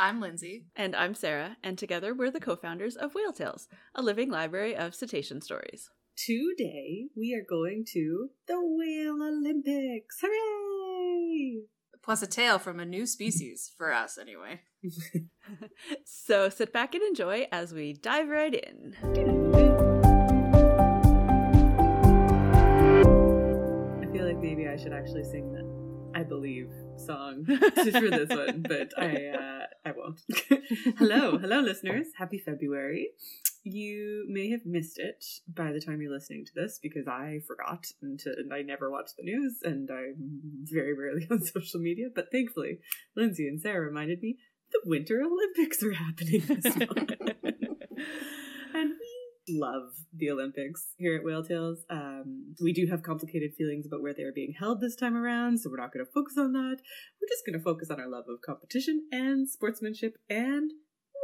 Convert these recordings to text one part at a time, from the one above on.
I'm Lindsay. And I'm Sarah, and together we're the co founders of Whale Tales, a living library of cetacean stories. Today we are going to the Whale Olympics. Hooray! Plus a tale from a new species, for us anyway. so sit back and enjoy as we dive right in. I feel like maybe I should actually sing the I believe song for this one, but I uh, I won't. hello, hello, listeners. Happy February. You may have missed it by the time you're listening to this because I forgot and, to, and I never watch the news and I'm very rarely on social media. But thankfully, Lindsay and Sarah reminded me the Winter Olympics are happening this month. Love the Olympics here at Whale Tales. Um, we do have complicated feelings about where they are being held this time around, so we're not going to focus on that. We're just going to focus on our love of competition and sportsmanship and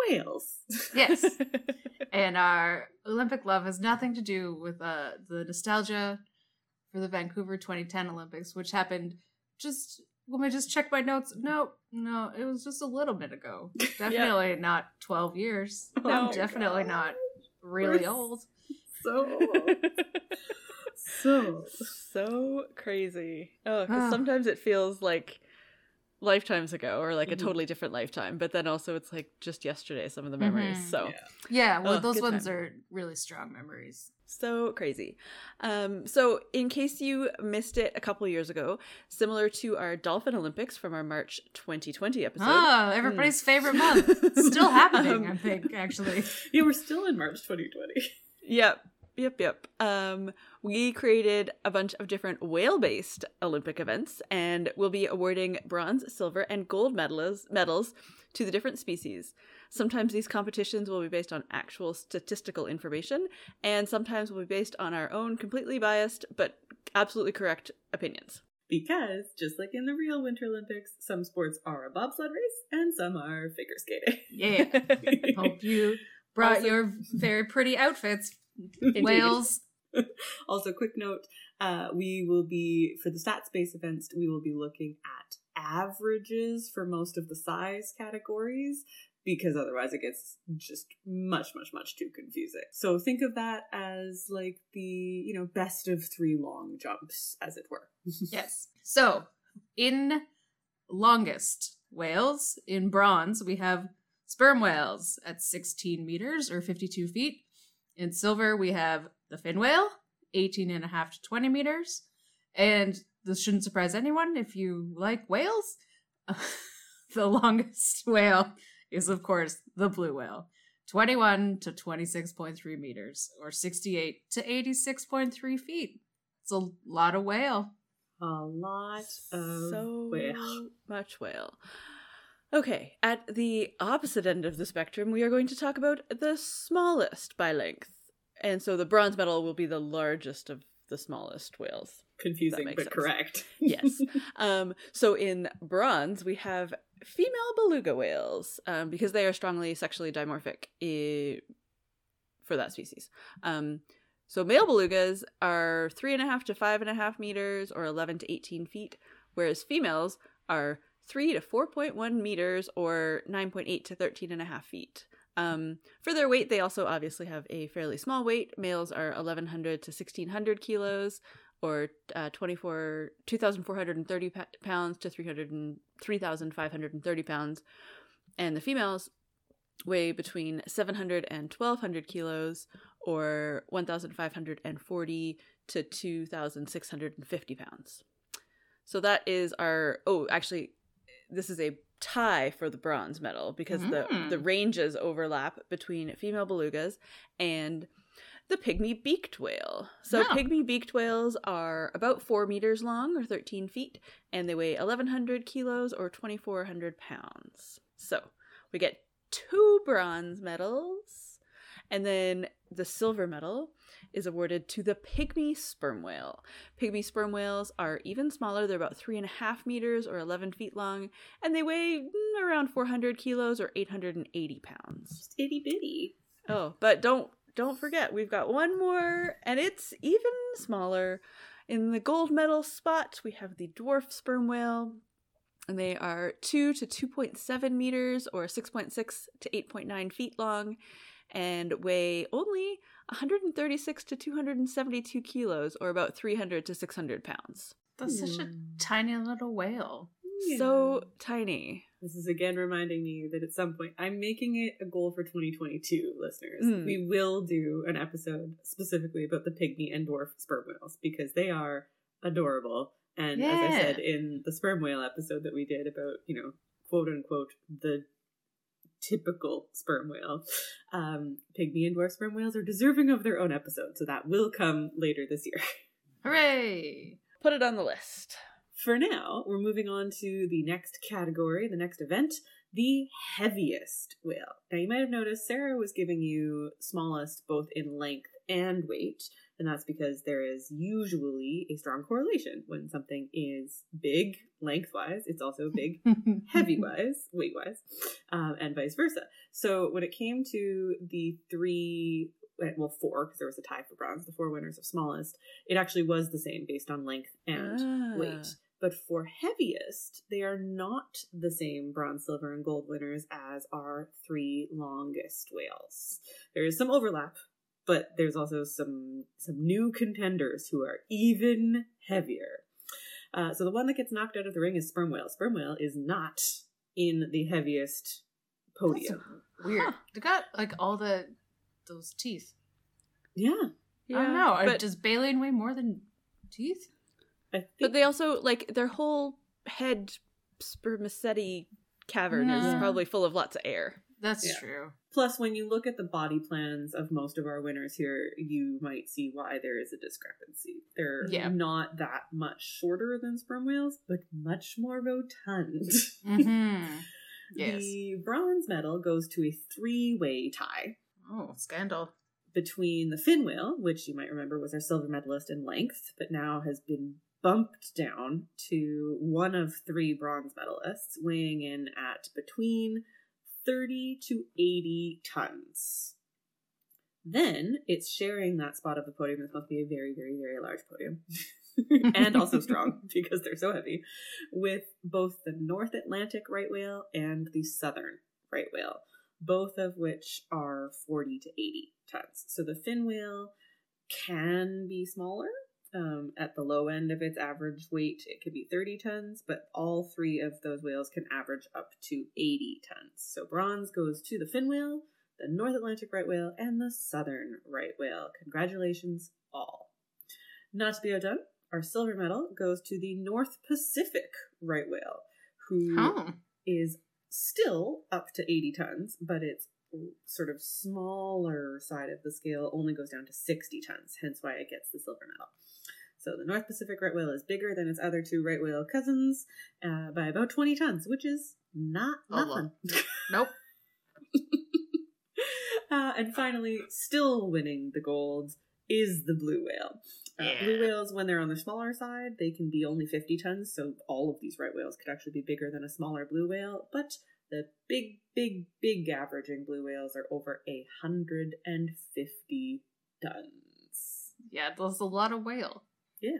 whales. Yes. and our Olympic love has nothing to do with uh, the nostalgia for the Vancouver 2010 Olympics, which happened just let me just check my notes. No, no, it was just a little bit ago. Definitely not 12 years. Oh, no, definitely God. not really We're old. So so so crazy. Oh, because ah. sometimes it feels like lifetimes ago or like mm-hmm. a totally different lifetime but then also it's like just yesterday some of the memories mm-hmm. so yeah, yeah well oh, those ones time. are really strong memories so crazy um so in case you missed it a couple years ago similar to our dolphin olympics from our march 2020 episode oh everybody's mm. favorite month still happening um, i think actually yeah we're still in march 2020 yep Yep, yep. Um, we created a bunch of different whale based Olympic events, and we'll be awarding bronze, silver, and gold medals, medals to the different species. Sometimes these competitions will be based on actual statistical information, and sometimes will be based on our own completely biased but absolutely correct opinions. Because, just like in the real Winter Olympics, some sports are a bobsled race and some are figure skating. Yeah. Hope you brought also, your very pretty outfits Whales. also, quick note: uh, we will be for the stats based events. We will be looking at averages for most of the size categories because otherwise it gets just much much much too confusing so think of that as like the you know best of three long jumps as it were yes so in longest whales in bronze we have sperm whales at 16 meters or 52 feet in silver, we have the fin whale, 18 and a half to 20 meters. And this shouldn't surprise anyone if you like whales. the longest whale is, of course, the blue whale, 21 to 26.3 meters, or 68 to 86.3 feet. It's a lot of whale. A lot of so whale. much whale. Okay, at the opposite end of the spectrum, we are going to talk about the smallest by length. And so the bronze medal will be the largest of the smallest whales. Confusing, but sense. correct. yes. Um, so in bronze, we have female beluga whales um, because they are strongly sexually dimorphic I- for that species. Um, so male belugas are three and a half to five and a half meters or 11 to 18 feet, whereas females are 3 to 4.1 meters or 9.8 to 13 and a half feet. Um, for their weight, they also obviously have a fairly small weight. Males are 1,100 to 1,600 kilos or uh, 24, 2,430 pounds to 3,530 pounds. And the females weigh between 700 and 1,200 kilos or 1,540 to 2,650 pounds. So that is our, oh, actually, this is a tie for the bronze medal because mm. the the ranges overlap between female belugas and the pygmy beaked whale. So oh. pygmy beaked whales are about four meters long or 13 feet, and they weigh 1,100 kilos or 2,400 pounds. So we get two bronze medals, and then the silver medal is awarded to the pygmy sperm whale. Pygmy sperm whales are even smaller. They're about three and a half meters or 11 feet long, and they weigh around 400 kilos or 880 pounds. Just itty bitty. Oh, but don't don't forget we've got one more, and it's even smaller. In the gold medal spot, we have the dwarf sperm whale. and they are 2 to 2.7 meters or 6.6 to 8.9 feet long and weigh only 136 to 272 kilos or about 300 to 600 pounds. That's such a Hmm. tiny little whale. So tiny. This is again reminding me that at some point I'm making it a goal for 2022, listeners. Mm. We will do an episode specifically about the pygmy and dwarf sperm whales because they are adorable. And as I said in the sperm whale episode that we did about, you know, quote unquote, the typical sperm whale, um, pygmy and dwarf sperm whales are deserving of their own episode. So that will come later this year. Hooray! Put it on the list. For now, we're moving on to the next category, the next event, the heaviest whale. Now, you might have noticed Sarah was giving you smallest both in length and weight, and that's because there is usually a strong correlation. When something is big lengthwise, it's also big heavy wise, weight wise, um, and vice versa. So when it came to the three, eh, well, four, because there was a tie for bronze, the four winners of smallest, it actually was the same based on length and Ah. weight. But for heaviest, they are not the same bronze, silver, and gold winners as our three longest whales. There is some overlap, but there's also some some new contenders who are even heavier. Uh, so the one that gets knocked out of the ring is sperm whale. Sperm whale is not in the heaviest podium. Weird. Huh. They got like all the those teeth. Yeah, I don't know. But, Does baleen weigh more than teeth? I think but they also, like, their whole head spermaceti cavern is probably full of lots of air. That's Yeah. true. Plus, when you look at the body plans of most of our winners here, you might see why there is a discrepancy. They're Yeah. not that much shorter than sperm whales, but much more rotund. Mm-hmm. yes. The bronze medal goes to a three way tie Oh, scandal. between the fin whale, which you might remember was our silver medalist in length, but now has been bumped down to one of three bronze medalists, weighing in at between 30 to 80 tons. Then it's sharing that spot of the podium. This must be a very, very, very large podium. and also strong because they're so heavy, with both the North Atlantic right whale and the Southern right whale, both of which are 40 to 80 tons. So the fin whale can be smaller. Um, at the low end of its average weight, it could be 30 tons, but all three of those whales can average up to 80 tons. So bronze goes to the fin whale, the North Atlantic right whale, and the Southern right whale. Congratulations, all. Not to be outdone, our silver medal goes to the North Pacific right whale, who is still up to 80 tons, but its sort of smaller side of the scale only goes down to 60 tons, hence why it gets the silver medal. So the North Pacific right whale is bigger than its other two right whale cousins uh, by about 20 tons, which is not nothing. Nope. uh, and finally, still winning the gold is the blue whale. Uh, Blue whales, when they're on the smaller side, they can be only 50 tons, so all of these right whales could actually be bigger than a smaller blue whale. But the big, big, big averaging blue whales are over a 150 tons. Yeah, that's a lot of whale. Yeah.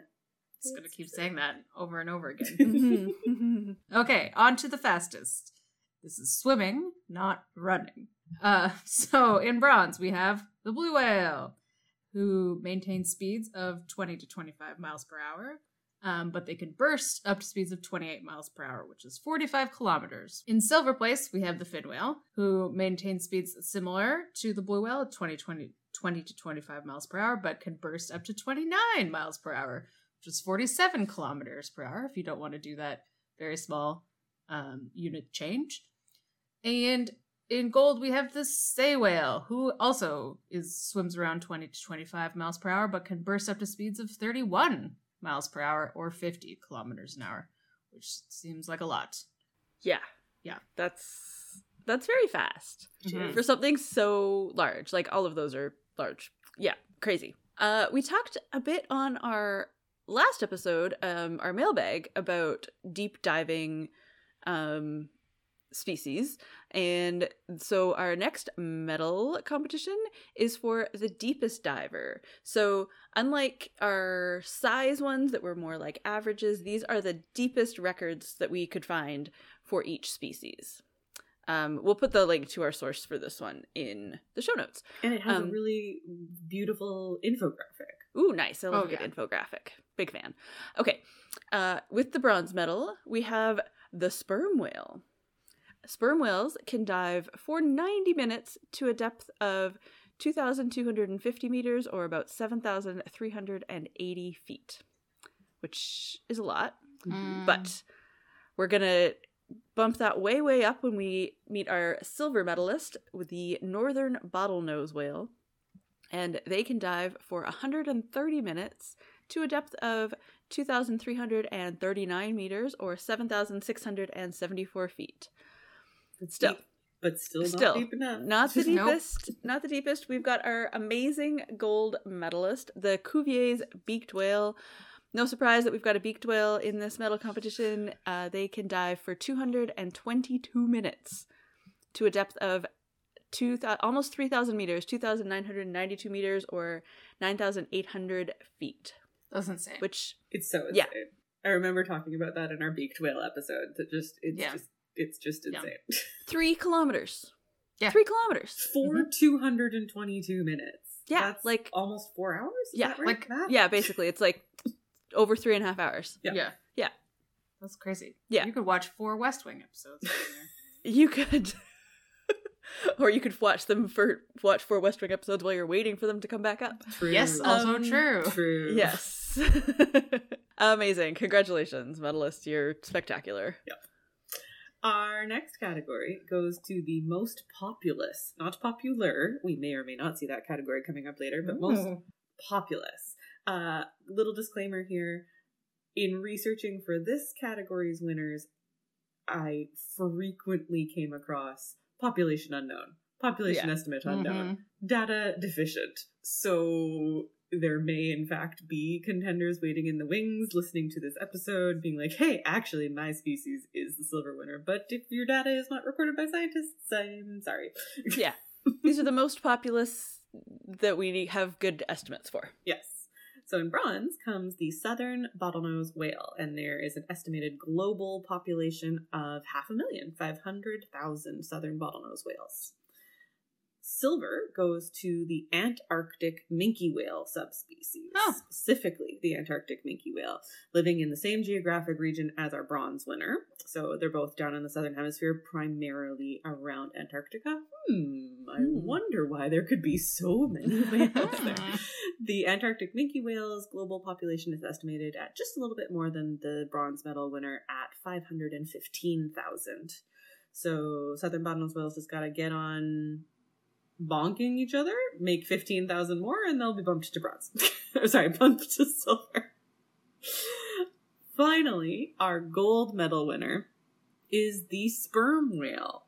Just gonna keep true. saying that over and over again. Okay, on to the fastest. This is swimming, not running. Uh, so in bronze we have the blue whale, who maintains speeds of 20 to 25 miles per hour, um, but they can burst up to speeds of 28 miles per hour, which is 45 kilometers. In silver place, we have the fin whale, who maintains speeds similar to the blue whale at 20, 20, 20 to 25 miles per hour, but can burst up to 29 miles per hour, which is 47 kilometers per hour if you don't want to do that very small um, unit change. And in gold, we have the sei whale, who also is swims around 20 to 25 miles per hour, but can burst up to speeds of 31 miles per hour or 50 kilometers an hour, which seems like a lot. yeah. Yeah. That's that's very fast. Mhm. for something so large. Like all of those are large. Yeah, crazy. Uh, we talked a bit on our last episode, um, our mailbag, about deep diving um, species. And so our next medal competition is for the deepest diver. So unlike our size ones that were more like averages, these are the deepest records that we could find for each species. Um, we'll put the link to our source for this one in the show notes. And it has Um, a really beautiful infographic. Ooh, nice. I love Oh, a good infographic. Big fan. Okay. Uh, with the bronze medal, we have the sperm whale. Sperm whales can dive for 90 minutes to a depth of 2,250 meters or about 7,380 feet, which is a lot. Mm. But we're going to bump that way, way up when we meet our silver medalist with the northern bottlenose whale. And they can dive for 130 minutes to a depth of 2,339 meters or 7,674 feet. It's Still. deep, but still, Still. not deep enough. Not the Nope. deepest. Not the deepest. We've got our amazing gold medalist, the Cuvier's beaked whale. No surprise that we've got a beaked whale in this medal competition. Uh, they can dive for 222 minutes to a depth of two almost 3,000 meters, 2,992 meters, or 9,800 feet. That's insane. Which It's so insane. Yeah. I remember talking about that in our beaked whale episode. That just it's Yeah. just it's just Yeah. insane. three kilometers. Yeah. Three kilometers. For two hundred and twenty-two minutes. Yeah, That's like- almost four hours. Is Yeah, that right? like- Matt? Yeah, basically, it's like over three and a half hours. Yeah. yeah. Yeah. That's crazy. Yeah. You could watch four West Wing episodes. there. You could, or you could watch them for watch four West Wing episodes while you're waiting for them to come back up. True. yes, also Um, true. True. Yes, amazing! Congratulations, medalist! You're spectacular. Our next category goes to the most populous, not popular. We may or may not see that category coming up later, but most populous. Uh, little disclaimer here. In researching for this category's winners, I frequently came across population unknown, population Yeah. estimate unknown, Mhm. data deficient. So there may, in fact, be contenders waiting in the wings listening to this episode, being like, hey, actually, my species is the silver winner. But if your data is not recorded by scientists, I'm sorry. Yeah, these are the most populous that we have good estimates for. Yes. So in bronze comes the southern bottlenose whale, and there is an estimated global population of half a million, 500,000 southern bottlenose whales. Silver goes to the Antarctic minke whale subspecies, Oh. specifically the Antarctic minke whale, living in the same geographic region as our bronze winner. So they're both down in the southern hemisphere, primarily around Antarctica. Hmm, I Hmm. wonder why there could be so many whales there. The Antarctic minke whale's global population is estimated at just a little bit more than the bronze medal winner at 515,000. So southern bottlenose whales just gotta get on bonking each other, make 15,000 more, and they'll be bumped to bronze. Sorry, bumped to silver. Finally, our gold medal winner is the sperm whale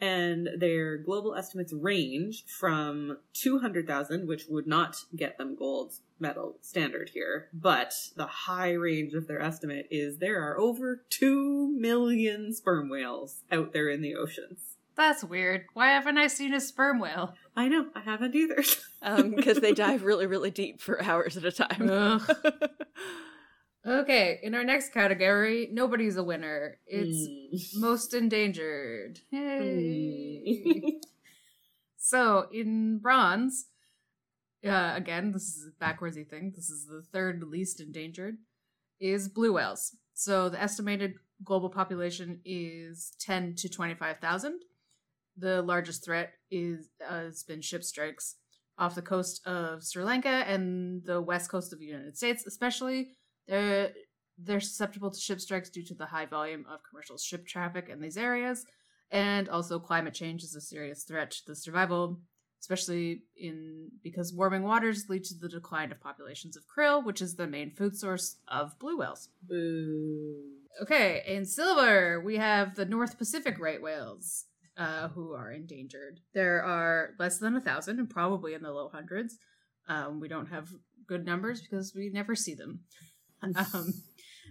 and their global estimates range from 200,000, which would not get them gold medal standard here, but the high range of their estimate is there are over 2 million sperm whales out there in the oceans. That's weird. Why haven't I seen a sperm whale? I know, I haven't either. because Um, they dive really, really deep for hours at a time. Okay, in our next category, nobody's a winner. It's Mm. most endangered. Yay. Mm. so in bronze, uh, again, this is a backwardsy thing. This is the third least endangered. Is blue whales. So the estimated global population is ten to twenty five thousand. The largest threat is uh, has been ship strikes off the coast of Sri Lanka and the west coast of the United States, especially. They're they're susceptible to ship strikes due to the high volume of commercial ship traffic in these areas, and also climate change is a serious threat to the survival, especially in because warming waters lead to the decline of populations of krill, which is the main food source of blue whales. Boo. Okay, in silver, we have the North Pacific right whales, uh, who are endangered. There are less than a thousand, and probably in the low hundreds. Um, we don't have good numbers because we never see them. Um,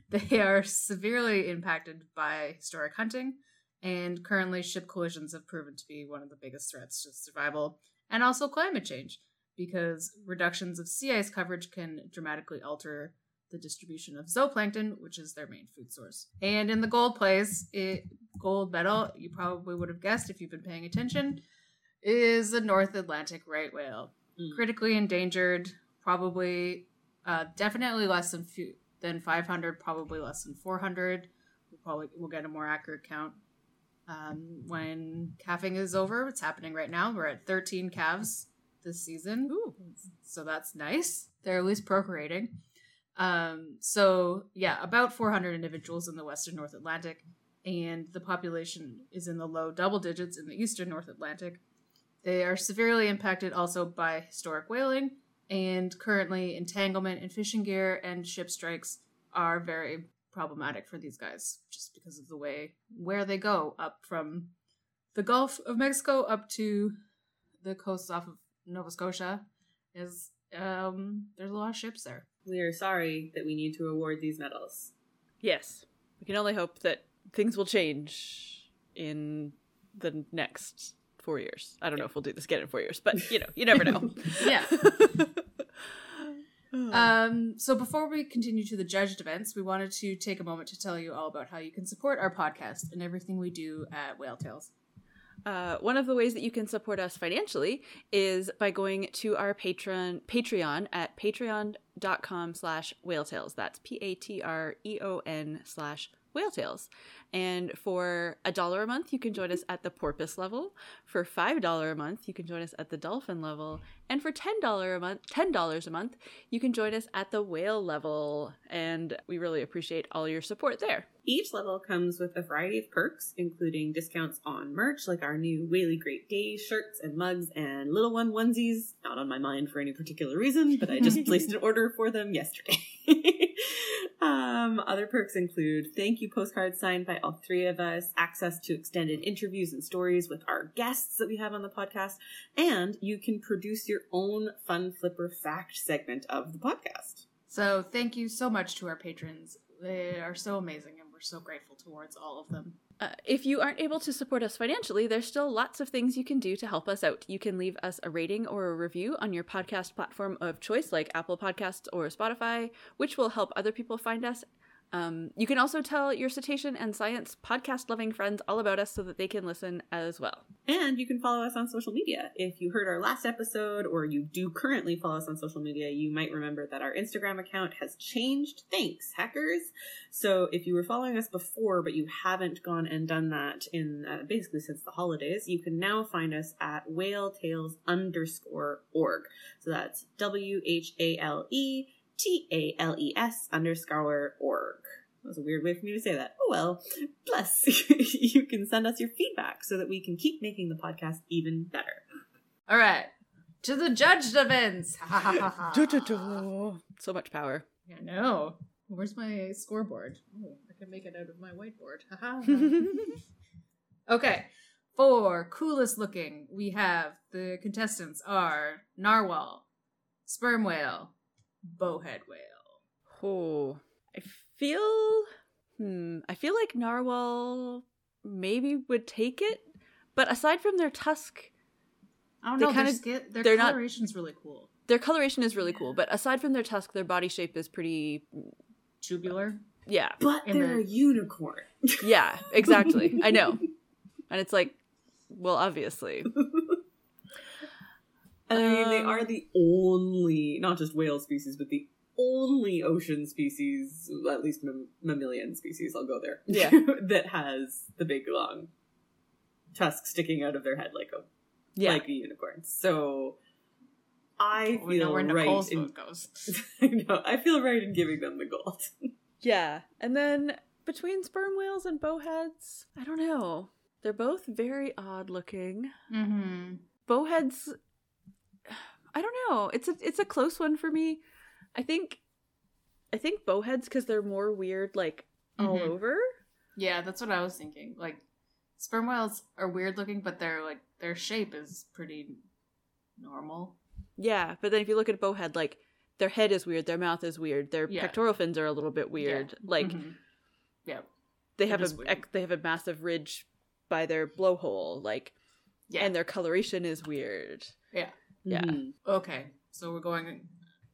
they are severely impacted by historic hunting And currently, ship collisions have proven to be one of the biggest threats to survival and also climate change because reductions of sea ice coverage can dramatically alter the distribution of zooplankton, which is their main food source. And in the gold place, it, gold medal, you probably would have guessed if you've been paying attention, is the North Atlantic right whale. Mm. Critically endangered, probably uh, definitely less than few, than 500, probably less than 400. We'll probably we'll get a more accurate count um, when calving is over. It's happening right now. We're at 13 calves this season, Ooh. so that's nice. They're at least procreating. Um, so yeah, about 400 individuals in the western North Atlantic, and the population is in the low double digits in the eastern North Atlantic. They are severely impacted also by historic whaling, and currently entanglement in fishing gear and ship strikes are very problematic for these guys, just because of the way where they go up from the Gulf of Mexico up to the coasts off of Nova Scotia. Is um, there's a lot of ships there. We are sorry that we need to award these medals. Yes. We can only hope that things will change in the next four years. I don't know if we'll do this again in four years, but you know, you never know. Yeah. Um, so before we continue to the judged events, we wanted to take a moment to tell you all about how you can support our podcast and everything we do at Whale Tales. Uh, one of the ways that you can support us financially is by going to our patron Patreon at patreon.com slash whaletails. That's P-A-T-R-E-O-N slash whaletails. And for a dollar a month, you can join us at the porpoise level. For five dollar a month, you can join us at the dolphin level. And for ten dollar a month, ten dollars a month, you can join us at the whale level. And we really appreciate all your support there. Each level comes with a variety of perks, including discounts on merch like our new Whaley Great Day shirts and mugs and little one onesies. Not on my mind for any particular reason, but I just placed an order for them yesterday. um, other perks include thank you postcards signed by all three of us, access to extended interviews and stories with our guests that we have on the podcast, and you can produce your own fun flipper fact segment of the podcast. So thank you so much to our patrons. They are so amazing and we're so grateful towards all of them. Uh, if you aren't able to support us financially, there's still lots of things you can do to help us out. You can leave us a rating or a review on your podcast platform of choice, like Apple Podcasts or Spotify, which will help other people find us. Um, you can also tell your cetacean and science podcast loving friends all about us so that they can listen as well. And you can follow us on social media. If you heard our last episode or you do currently follow us on social media, you might remember that our Instagram account has changed. Thanks, hackers. So if you were following us before, but you haven't gone and done that in uh, basically since the holidays, you can now find us at whaletails underscore org. So that's W H A L E T A L E S underscore org. That was a weird way for me to say that. Oh well. Plus, you can send us your feedback so that we can keep making the podcast even better. All right, to the judged events. So much power. I know. Where's my scoreboard? Oh, I can make it out of my whiteboard. okay. For coolest looking, we have the contestants are narwhal, sperm whale, bowhead whale. Oh, I feel. Hmm. I feel like narwhal maybe would take it, but aside from their tusk, I don't They know. kinda- their skin, their they're not- really cool. their coloration is really cool. But aside from their tusk, their body shape is pretty. Tubular. Yeah, But And they're the- a unicorn. yeah, exactly. I know, and it's like, well, obviously, I mean, they Um, are the only, not just whale species, but the only ocean species, at least mam- mammalian species, I'll go there, Yeah. that has the big long tusk sticking out of their head like a yeah. like a unicorn. So I We know feel where right Nicole's in goes. I know I feel right in giving them the gold. Yeah, and then between sperm whales and bowheads, I don't know. They're both very odd looking. Mm-hmm. Bowheads, I don't know. It's a it's a close one for me. I think, I think bowheads because they're more weird, like all Mhm. over. Yeah, that's what I was thinking. Like, sperm whales are weird looking, but they're like their shape is pretty normal. Yeah, but then if you look at a bowhead, like their head is weird, their mouth is weird, their Yeah. pectoral fins are a little bit weird. Like Mhm. yeah, they They're have a weird. they have a massive ridge by their blowhole, like, Yeah. and their coloration is weird. yeah. Yeah. Mhm. Okay. So we're going.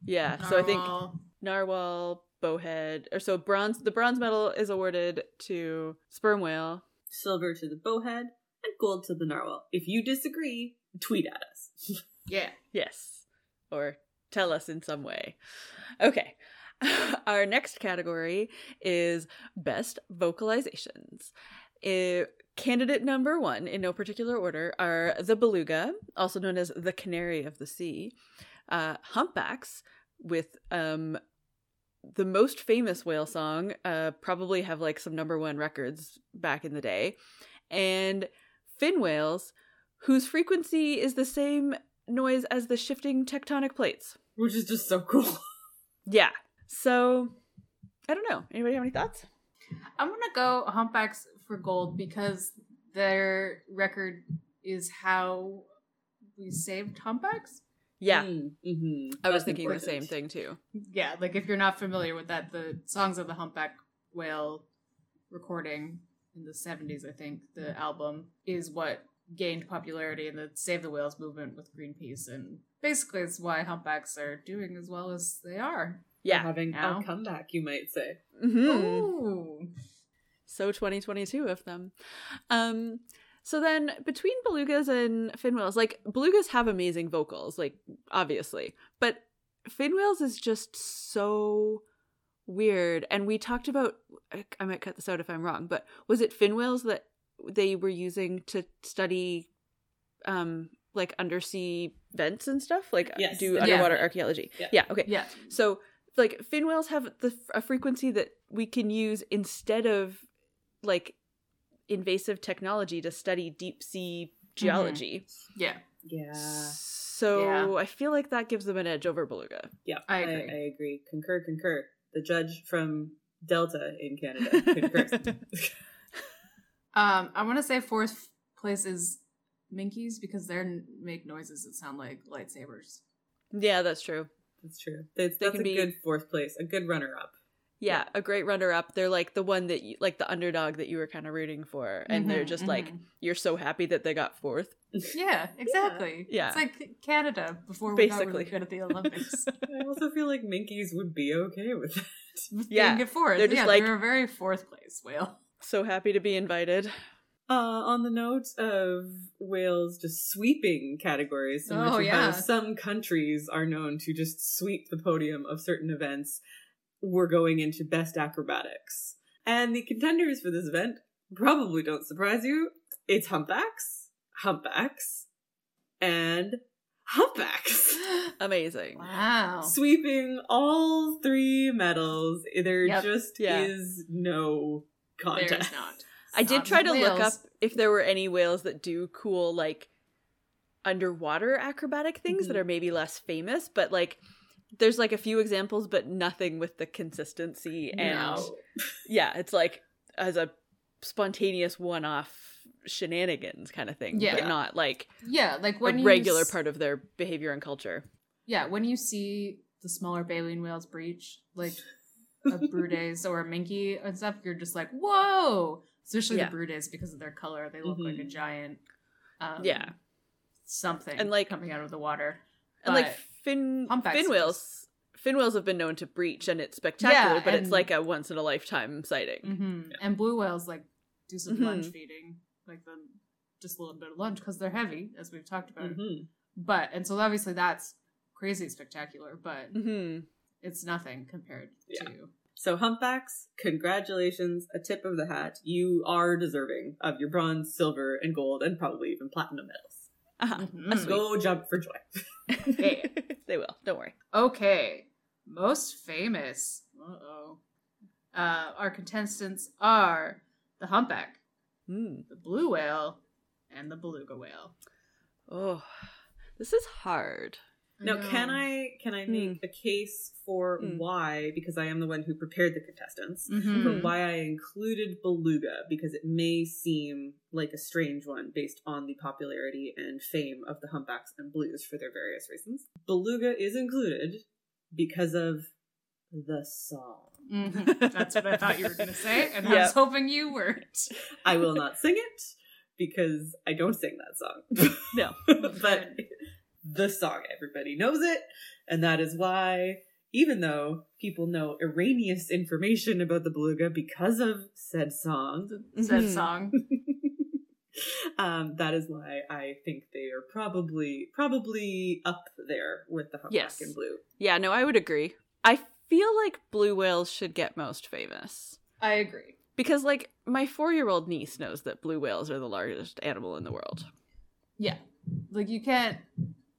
Yeah, so I think Narwhal. narwhal, bowhead, or so bronze. The bronze medal is awarded to sperm whale. Silver to the bowhead and gold to the narwhal. If you disagree, tweet at us. Yeah. Yes, or tell us in some way. Okay. Our next category is best vocalizations. Eh, candidate number one, in no particular order, are the beluga, also known as the canary of the sea, uh, humpbacks, with um, the most famous whale song, uh, probably have like some number one records back in the day, and fin whales, whose frequency is the same noise as the shifting tectonic plates. Which is just so cool. Yeah. So, I don't know. Anybody have any thoughts? I'm gonna go humpbacks for gold because their record is how we saved humpbacks. Yeah. Mm-hmm. I was thinking the same thing too. Yeah, like if you're not familiar with that, the songs of the humpback whale recording in the 70s, I think, the album is what gained popularity in the Save the Whales movement with Greenpeace, and basically it's why humpbacks are doing as well as they are. Yeah. Having Now. a comeback, you might say. hmm Ooh. So 2022 of them. Um so then between belugas and fin whales, like belugas have amazing vocals, like obviously, but fin whales is just so weird. And we talked about I- I might cut this out if I'm wrong, but was it fin whales that they were using to study um like undersea vents and stuff, like Yes. do Yeah. underwater archaeology? Yeah. yeah okay. Yeah. So, like, fin whales have the a frequency that we can use instead of like invasive technology to study deep sea geology. Yeah. Yeah. So Yeah. I feel like that gives them an edge over beluga. Yeah. I I agree. I, agree. Concur, concur. The judge from Delta in Canada concurs. Um, I want to say fourth place is Minkes because they make noises that sound like lightsabers. yeah, that's true. That's true. That's, They that's can a be- good fourth place, a good runner up. Yeah, a great runner up. They're like the one that you like the underdog that you were kind of rooting for, and they're Mhm, just like mhm. you're so happy that they got fourth. Yeah, exactly. Yeah. It's like Canada before we got Basically. really good at the Olympics. I also feel like Minkes would be okay with that. Yeah, Being at fourth. they're just yeah, like- they were a very fourth place whale. So happy to be invited. Uh, on the note of whales just sweeping categories, in Oh, which yeah. how some countries are known to just sweep the podium of certain events, we're going into best acrobatics. And the contenders for this event probably don't surprise you. It's humpbacks, humpbacks, and humpbacks. Amazing. Wow. Sweeping all three medals. There Yep. just Yeah. is no contest. There's not. I did try to with look up if there were any whales that do cool like underwater acrobatic things that Mhm. are maybe less famous, but like there's like a few examples, but nothing with the consistency and No. yeah, it's like as a spontaneous one-off shenanigans kind of thing, Yeah. but not like Yeah, like a when you regular s- part of their behavior and culture. Yeah, when you see the smaller baleen whales breach, like a Bryde's or a Minke and stuff, you're just like, whoa! Especially Yeah. the Bryde's because of their color. They look like a Mhm. giant um, Yeah. something And, like- coming out of the water. And like But fin humpbacks fin whales, fin whales have been known to breach, and it's spectacular, Yeah, but it's like a once in a lifetime sighting. hmm And blue whales like do some Mhm. lunge feeding, like the just a little bit of lunge because they're heavy, as we've talked about. Mhm. But and so obviously that's crazy spectacular, but hmm it's nothing compared Yeah. to So humpbacks, congratulations, a tip of the hat. You are deserving of your bronze, silver, and gold, and probably even platinum medals. Uh-huh. Mhm. Go jump for joy. Okay. they will. Don't worry. Okay, most famous. Uh-oh. Uh Our contestants are the humpback, Mm. the blue whale, and the beluga whale. Oh, this is hard. Now, can I can I make a case for Mm. why? Because I am the one who prepared the contestants. Mhm. For why I included beluga because it may seem like a strange one based on the popularity and fame of the humpbacks and blues for their various reasons. Beluga is included because of the song. Mhm. That's what I thought you were going to say, and I was hoping you weren't. I will not sing it, because I don't sing that song. No. but the song, everybody knows it. And that is why, even though people know erroneous information about the beluga because of said song, Said Mhm. song. um, that is why I think they are probably probably up there with the humpback Yes. and blue. Yeah, no, I would agree. I feel like blue whales should get most famous. I agree. Because, like, my four year old niece knows that blue whales are the largest animal in the world. Yeah. Like you can't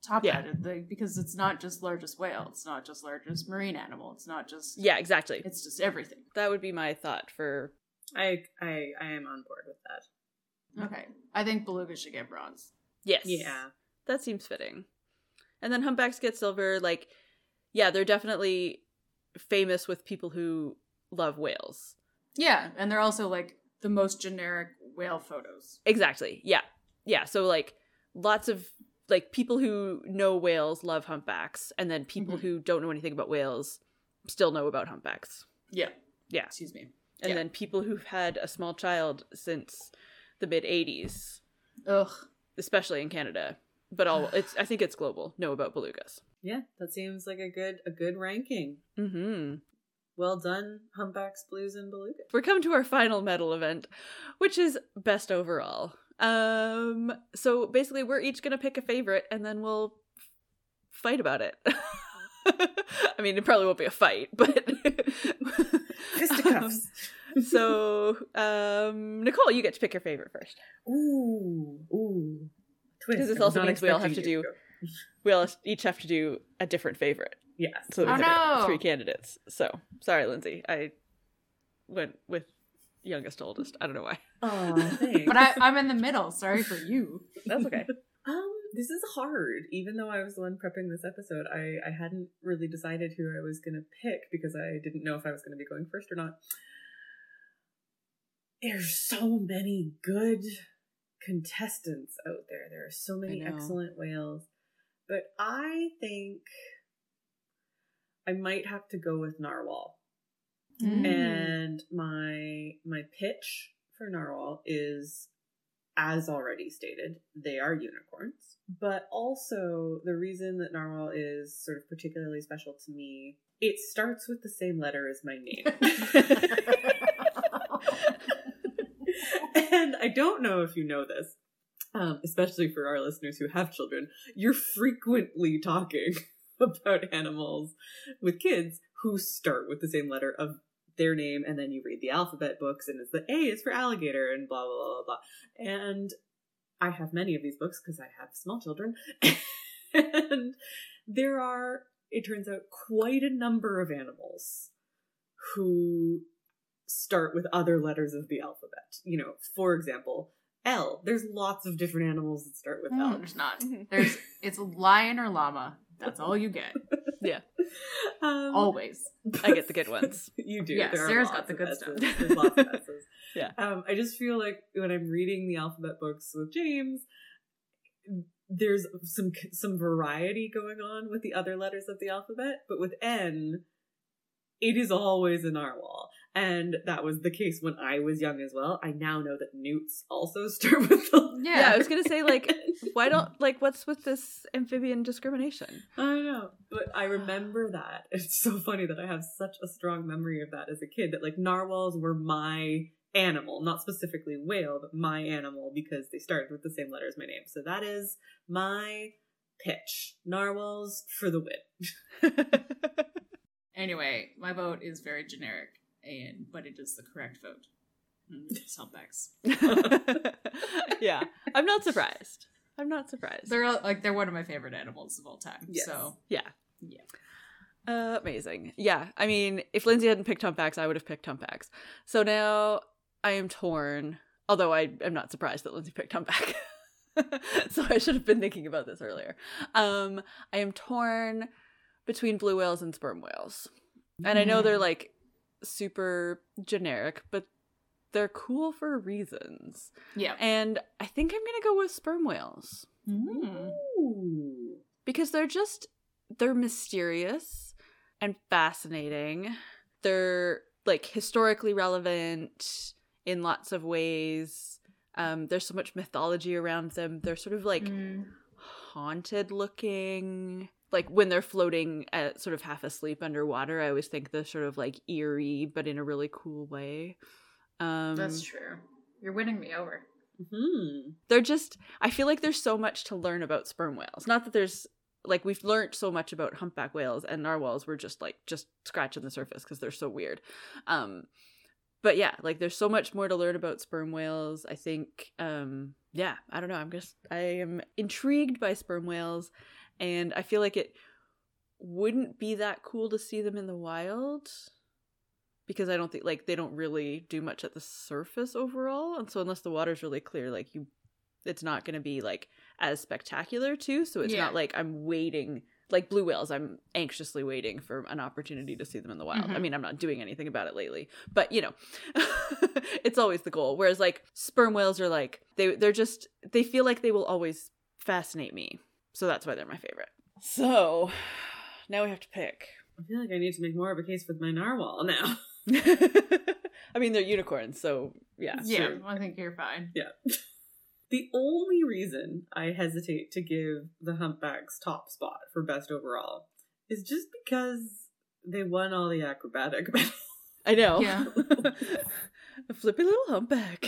top Yeah. that like, because it's not just largest whale. It's not just largest marine animal. It's not just Yeah, exactly. It's just everything. That would be my thought for. I I I am on board with that. Okay. I think beluga should get bronze. Yes. Yeah. That seems fitting. And then humpbacks get silver. Like, yeah, they're definitely famous with people who love whales. Yeah, and they're also like the most generic whale photos. Exactly. Yeah. Yeah. So, like, lots of like people who know whales love humpbacks, and then people Mhm. who don't know anything about whales still know about humpbacks. Yeah. Yeah. Excuse me. And Yeah. then people who've had a small child since the mid 80s, Ugh. especially in Canada, but all it's I think it's global, know about belugas. Yeah, that seems like a good a good ranking. Mm-hmm. Well done, humpbacks, blues, and belugas. We're coming to our final medal event, which is best overall. Um, so basically, we're each gonna pick a favorite, and then we'll f- fight about it. I mean, it probably won't be a fight, but Fisticuffs. Um, so, um, Nicole, you get to pick your favorite first. ooh, ooh. Because this also means we all have to do- We all each have to do a different favorite. Yes. So we Oh, have no. three candidates. So sorry, Lindsay. I went with youngest to oldest. I don't know why. Oh, thanks. But I, I'm in the middle. Sorry for you. That's okay. Um, this is hard. Even though I was the one prepping this episode, I I hadn't really decided who I was gonna pick because I didn't know if I was gonna be going first or not. There's so many good contestants out there. There are so many excellent whales, but I think I might have to go with narwhal. Mm. And my my pitch for narwhal is as already stated, they are unicorns. But also the reason that narwhal is sort of particularly special to me, it starts with the same letter as my name. and I don't know if you know this, um, especially for our listeners who have children, you're frequently talking about animals with kids who start with the same letter of their name, and then you read the alphabet books, and it's the A is for alligator, and blah, blah, blah, blah, blah. And I have many of these books because I have small children. and there are, it turns out, quite a number of animals who start with other letters of the alphabet. You know, for example, L. There's lots of different animals that start with No, L. there's not. Mhm. There's it's lion or llama. That's all you get. Um, Always. I get the good ones. You do. There are Sarah's got the good stuff. There's lots of S's. Yeah. Um, I just feel like when I'm reading the alphabet books with James, there's some some variety going on with the other letters of the alphabet, but with N, it is always a narwhal. And that was the case when I was young as well. I now know that newts also start with the Yeah. Yeah, I was gonna say like, why don't like what's with this amphibian discrimination? I don't know, but I remember that. It's so funny that I have such a strong memory of that as a kid. That like narwhals were my animal, not specifically whale, but my animal because they started with the same letter as my name. So that is my pitch. Narwhals for the win. Anyway, my vote is very generic, and but it is the correct vote. Mm, humpbacks. yeah, I'm not surprised. I'm not surprised. They're all- like they're one of my favorite animals of all time. Yes. So yeah, Yeah. Uh, amazing. Yeah, I mean, if Lindsay hadn't picked humpbacks, I would have picked humpbacks. So now I am torn. Although I am not surprised that Lindsay picked humpback. so I should have been thinking about this earlier. Um, I am torn between blue whales and sperm whales. And I know they're like super generic, but they're cool for reasons. yeah. And I think I'm going to go with sperm whales Mm. Ooh. because they're just they're mysterious and fascinating. They're like historically relevant in lots of ways. Um, there's so much mythology around them. They're sort of like Mm. haunted looking. Like when they're floating at sort of half asleep underwater, I always think they're sort of like eerie, but in a really cool way. Um, That's true. You're winning me over. mm-hmm. they're just i feel like there's so much to learn about sperm whales not that there's like we've learned so much about humpback whales and narwhals we're just like just scratching the surface because they're so weird um but yeah like there's so much more to learn about sperm whales i think um yeah i don't know i'm just i am intrigued by sperm whales and i feel like it wouldn't be that cool to see them in the wild because I don't think like they don't really do much at the surface overall, and so unless the water's really clear, like you, it's not going to be like as spectacular too. So it's Yeah. not like I'm waiting like blue whales. I'm anxiously waiting for an opportunity to see them in the wild. I Mhm. mean, I'm not doing anything about it lately, but you know, it's always the goal. Whereas like sperm whales are like they they're just they feel like they will always fascinate me. So that's why they're my favorite. So now we have to pick. I feel like I need to make more of a case with my narwhal now. I mean, they're unicorns, so yeah. Yeah, sure. I think you're fine. Yeah. the only reason I hesitate to give the humpbacks top spot for best overall is just because they won all the acrobatic medals. I know. Yeah. A flippy little humpback.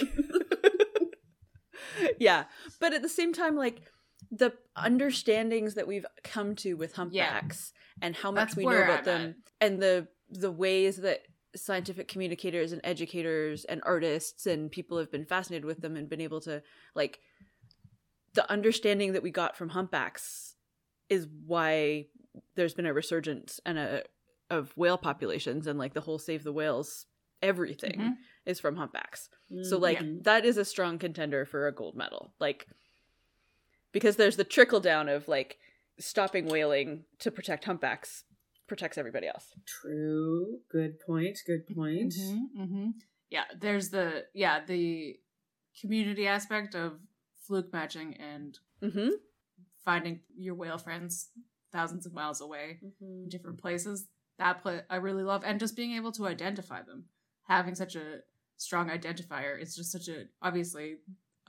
yeah, but at the same time, like the understandings that we've come to with humpbacks and how much That's we know about I'm them, and the the ways that scientific communicators and educators and artists and people have been fascinated with them and been able to like the understanding that we got from humpbacks is why there's been a resurgence and a of whale populations and like the whole save the whales everything Mhm. is from humpbacks so like Mhm. that is a strong contender for a gold medal like because there's the trickle down of like stopping whaling to protect humpbacks protects everybody else true. Good point. Good point. hmm Yeah, there's the yeah the community aspect of fluke matching and mm-hmm. finding your whale friends thousands of miles away Mhm. in different places. That play I really love, and just being able to identify them, having such a strong identifier. It's just such a obviously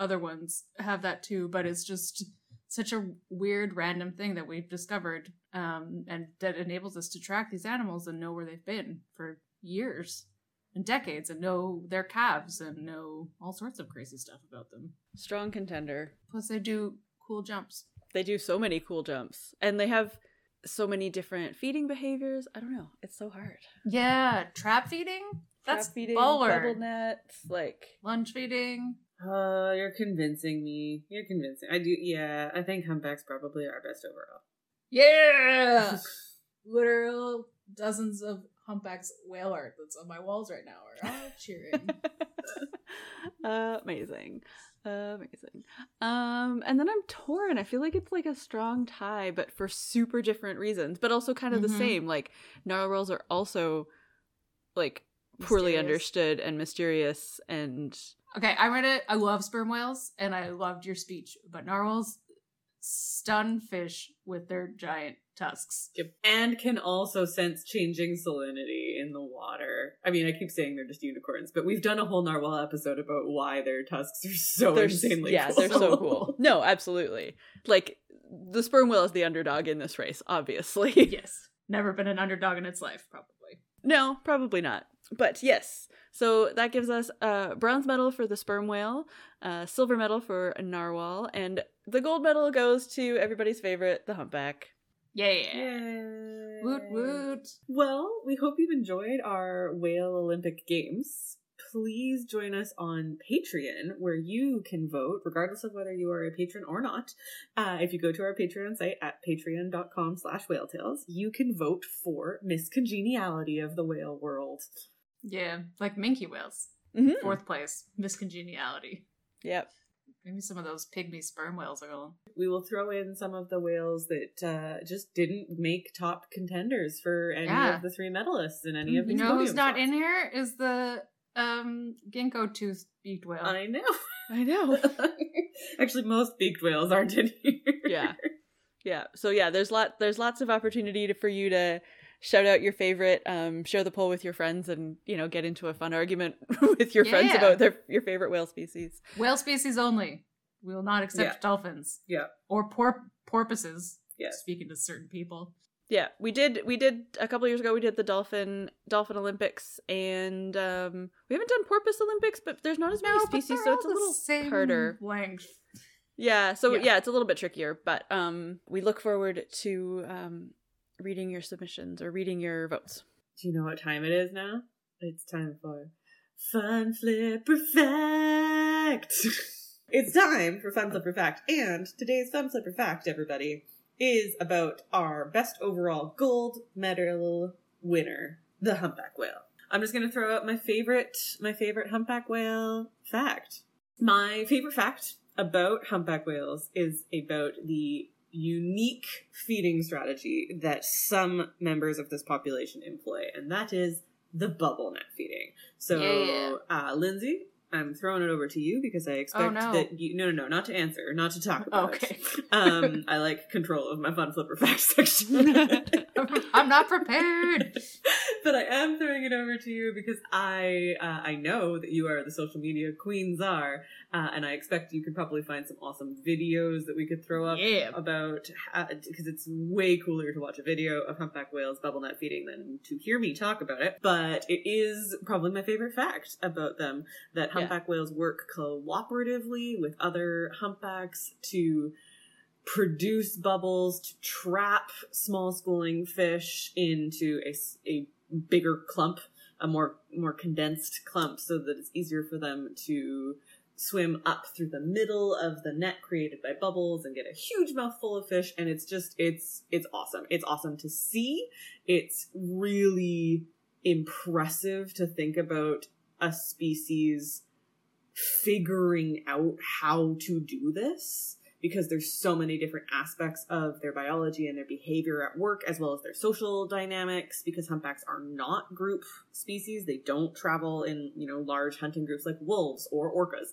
other ones have that too, but it's just such a weird random thing that we've discovered um, and that enables us to track these animals and know where they've been for years and decades and know their calves and know all sorts of crazy stuff about them. Strong contender. Plus they do cool jumps. They do so many cool jumps. And they have so many different feeding behaviors. I don't know. It's so hard. Yeah trap feeding? That's Trap feeding baller. bubble nets like lunge feeding Uh, you're convincing me. You're convincing. I do. Yeah, I think humpbacks probably are best overall. Yeah! Literal dozens of humpbacks whale art that's on my walls right now are all cheering. amazing amazing um and then i'm torn i feel like it's like a strong tie but for super different reasons but also kind of Mhm. the same like narwhals are also like poorly Mysterious. understood and mysterious and okay, I read it. I love sperm whales and I loved your speech, but narwhals stun fish with their giant tusks. Yep. And can also sense changing salinity in the water. I mean, I keep saying they're just unicorns, but we've done a whole narwhal episode about why their tusks are so they're insanely yeah cool. they're so cool no absolutely like the sperm whale is the underdog in this race obviously Yes. Never been an underdog in its life, probably. No, probably not. But yes. So that gives us a bronze medal for the sperm whale, a silver medal for a narwhal, and the gold medal goes to everybody's favorite, the humpback. Yeah. Yay. Woot woot. Well, we hope you've enjoyed our Whale Olympic Games. Please join us on Patreon, where you can vote, regardless of whether you are a patron or not. Uh, if you go to our Patreon site at patreon.com slash whaletales, you can vote for Miss Congeniality of the whale world. Yeah. Like minke whales. Mm-hmm. Fourth place. Miscongeniality. Yep. Maybe some of those pygmy sperm whales are going. We will throw in some of the whales that uh, just didn't make top contenders for any Yeah. of the three medalists in any of You these know who's not spots. in here is the um ginkgo tooth beaked whale. I know. I know. Actually, most beaked whales aren't in here. yeah. Yeah. So yeah, there's lot there's lots of opportunity to, for you to shout out your favorite, um, share the poll with your friends, and you know get into a fun argument with your friends Yeah. about their your favorite whale species. Whale species only. We will not accept Yeah. dolphins Yeah. or por- porpoises. Yes. Speaking to certain people. Yeah, we did. We did a couple years ago. We did the dolphin dolphin Olympics, and um, we haven't done porpoise Olympics, but there's not as many No, species, so it's a little same harder. length. Yeah, so Yeah. yeah. it's a little bit trickier, but um, we look forward to um, reading your submissions or reading your votes. Do you know what time it is now? It's time for Fun Flipper Fact. it's time for Fun Flipper Fact, and today's Fun Flipper Fact, everybody, is about our best overall gold medal winner, the humpback whale. I'm just gonna throw out my favorite, my favorite humpback whale fact. My favorite fact about humpback whales is about the unique feeding strategy that some members of this population employ, and that is the bubble net feeding. So, Yeah. uh, Lindsay, I'm throwing it over to you because I expect no. that you. No, no, no, not to answer, not to talk about. Okay. It. Um, I like control of my fun flipper fact section. I'm not prepared. but I am throwing it over to you because I uh, I know that you are the social media queen czar, uh, and I expect you could probably find some awesome videos that we could throw up Yeah. about because it's way cooler to watch a video of humpback whales bubble net feeding than to hear me talk about it. But it is probably my favorite fact about them that Yeah. humpback whales work cooperatively with other humpbacks to produce bubbles to trap small schooling fish into a, a bigger clump a more more condensed clump so that it's easier for them to swim up through the middle of the net created by bubbles and get a huge mouthful of fish. And it's just it's it's awesome. It's awesome to see. It's really impressive to think about a species figuring out how to do this because there's so many different aspects of their biology and their behavior at work as well as their social dynamics because humpbacks are not group species. They don't travel in you know large hunting groups like wolves or orcas.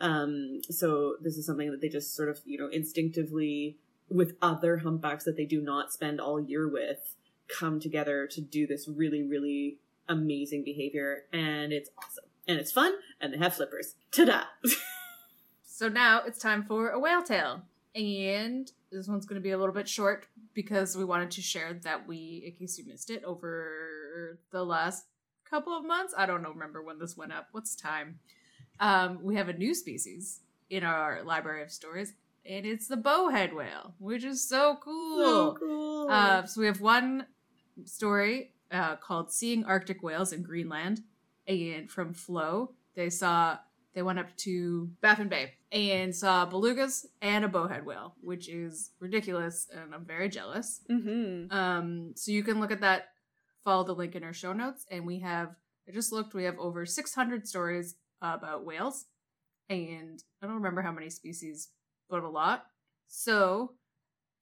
Um, so this is something that they just sort of you know instinctively with other humpbacks that they do not spend all year with come together to do this really really amazing behavior. And it's awesome. And it's fun and they have flippers. Ta-da So now it's time for a whale tale. And this one's going to be a little bit short because we wanted to share that we, in case you missed it, over the last couple of months, I don't know, remember when this went up. What's time? Um, we have a new species in our library of stories, and it's the bowhead whale, which is so cool. so cool Uh, so we have one story uh, called "Seeing Arctic Whales in Greenland," and from Flo, they saw they went up to Baffin Bay and saw belugas and a bowhead whale, which is ridiculous, and I'm very jealous. Mm-hmm. Um, so you can look at that. Follow the link in our show notes, and we have. I just looked. We have over 600 stories about whales, and I don't remember how many species, but a lot. So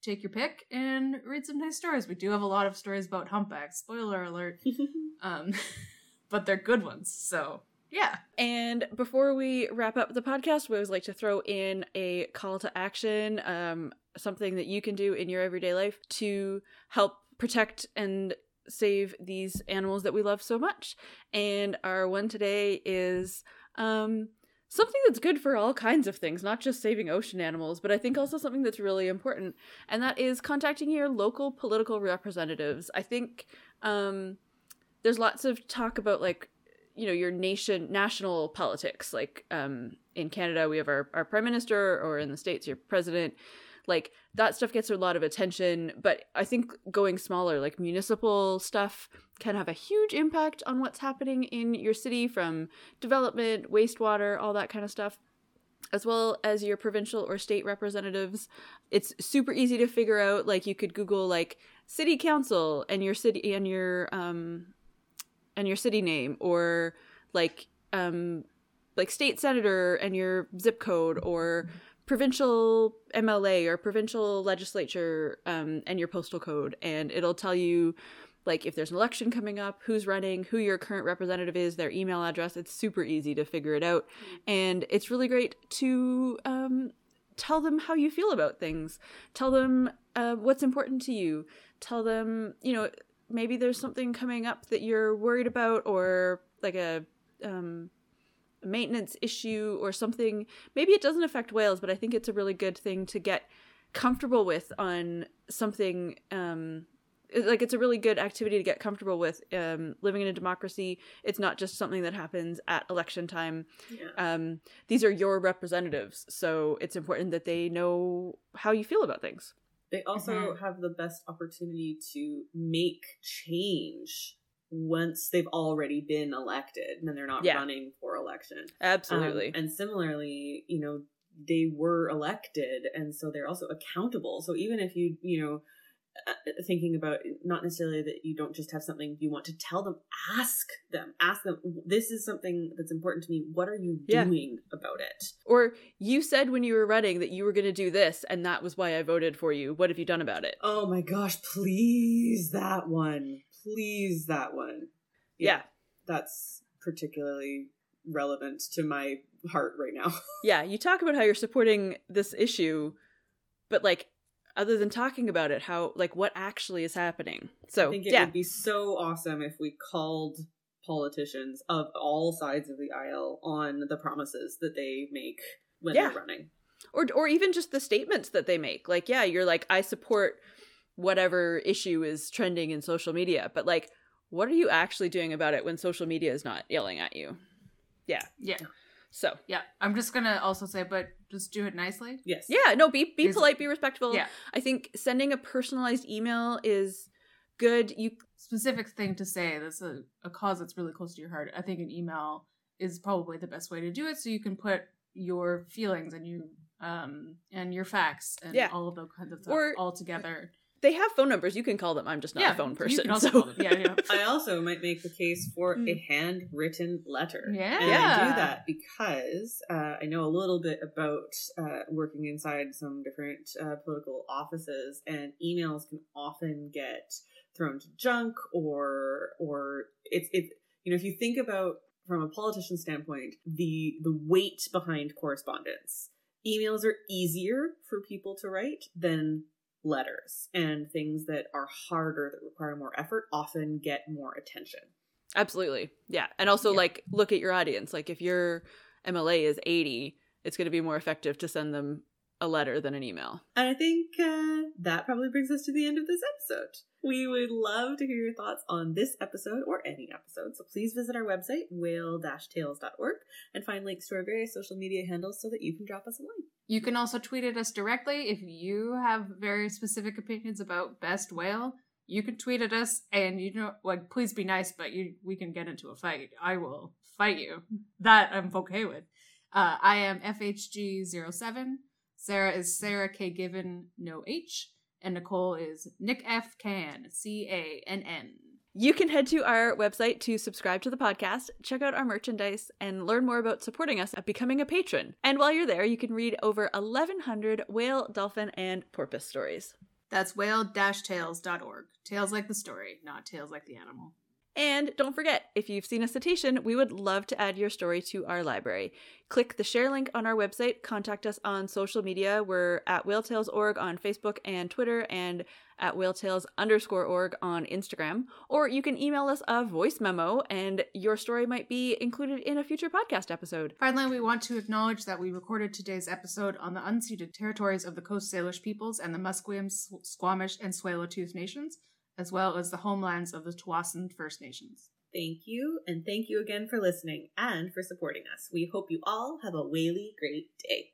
take your pick and read some nice stories. We do have a lot of stories about humpbacks. Spoiler alert. Um, but they're good ones. So yeah. And before we wrap up the podcast, we always like to throw in a call to action, um, something that you can do in your everyday life to help protect and save these animals that we love so much. And our one today is um, something that's good for all kinds of things, not just saving ocean animals, but I think also something that's really important, and that is contacting your local political representatives. I think um, there's lots of talk about like you know your nation national politics. Like um in canada we have our, our prime minister or in the states your president. Like that stuff gets a lot of attention but i think going smaller like municipal stuff can have a huge impact on what's happening in your city from development wastewater all that kind of stuff. As well as your provincial or state representatives it's super easy to figure out like you could google like city council and your city and your um and your city name or like um like state senator and your zip code or provincial MLA or provincial legislature um and your postal code and it'll tell you like if there's an election coming up, who's running, who your current representative is, their email address. It's super easy to figure it out. And it's really great to um tell them how you feel about things. Tell them uh, what's important to you. Tell them, you know, maybe there's something coming up that you're worried about or like a um maintenance issue or something. Maybe it doesn't affect whales but i think it's a really good thing to get comfortable with on something um like it's a really good activity to get comfortable with um living in a democracy. It's not just something that happens at election time. Yeah. um these are your representatives so it's important that they know how you feel about things They also Mhm. have the best opportunity to make change once they've already been elected and they're not Yeah. running for election. Um, absolutely and similarly, you know, they were elected and so they're also accountable. So even if you, you know, Uh, thinking about not necessarily that you don't just have something you want to tell them, ask them, ask them, this is something that's important to me. What are you Yeah. doing about it? or you said when you were running that you were going to do this and that was why i voted for you what have you done about it Oh my gosh, please that one. Please that one. yeah That's particularly relevant to my heart right now. yeah you talk about how you're supporting this issue but like other than talking about it how like what actually is happening so I think it yeah would be so awesome if we called politicians of all sides of the aisle on the promises that they make when Yeah. they're running. or or even just the statements that they make like yeah you're like i support whatever issue is trending in social media but like what are you actually doing about it when social media is not yelling at you yeah Yeah. So Yeah. I'm just gonna also say, but just do it nicely. Yes. yeah no be be Is- polite be respectful Yeah. i think sending a personalized email is good you Specific thing to say that's a, a cause that's really close to your heart. I think an email is probably the best way to do it so you can put your feelings and you um and your facts and Yeah. all of those kinds of stuff Or- all together. They have phone numbers you can call them i'm just not yeah, a phone you person can also so call them. Yeah, yeah. I also might make the case for a Mm. handwritten letter. Yeah. And I Yeah. do that because uh, I know a little bit about uh, working inside some different uh, political offices, and emails can often get thrown to junk or or it's it. You know, if you think about from a politician standpoint, the the weight behind correspondence, emails are easier for people to write than letters and things that are harder that require more effort often get more attention absolutely yeah and also Yeah. like look at your audience like if your mla is 80 it's going to be more effective to send them a letter than an email And I think uh, that probably brings us to the end of this episode. We would love to hear your thoughts on this episode or any episode, so please visit our website, whale-tales.org, and find links to our various social media handles so that you can drop us a line. You can also tweet at us directly if you have very specific opinions about best whale. You can tweet at us, and you know, like, please be nice, but you we can get into a fight. I will fight you. That I'm okay with. Uh, I am FHG07. Sarah is Sarah K. Given, no H, and Nicole is Nick F. Can, C A N N. You can head to our website to subscribe to the podcast, check out our merchandise, and learn more about supporting us at becoming a patron. And while you're there, you can read over 1,100 whale, dolphin, and porpoise stories. That's whale-tales.org. Tales like the story, not tails like the animal. And don't forget, if you've seen a cetacean, we would love to add your story to our library. Click the share link on our website, contact us on social media. We're at whaletales.org on Facebook and Twitter, and at whaletales underscore org on Instagram. Or you can email us a voice memo, and your story might be included in a future podcast episode. Finally, we want to acknowledge that we recorded today's episode on the unceded territories of the Coast Salish peoples and the Musqueam, Squamish, and Tsleil-Waututh nations, as well as the homelands of the Tsawwassen First Nations. Thank you, and thank you again for listening and for supporting us. We hope you all have a whaley great day.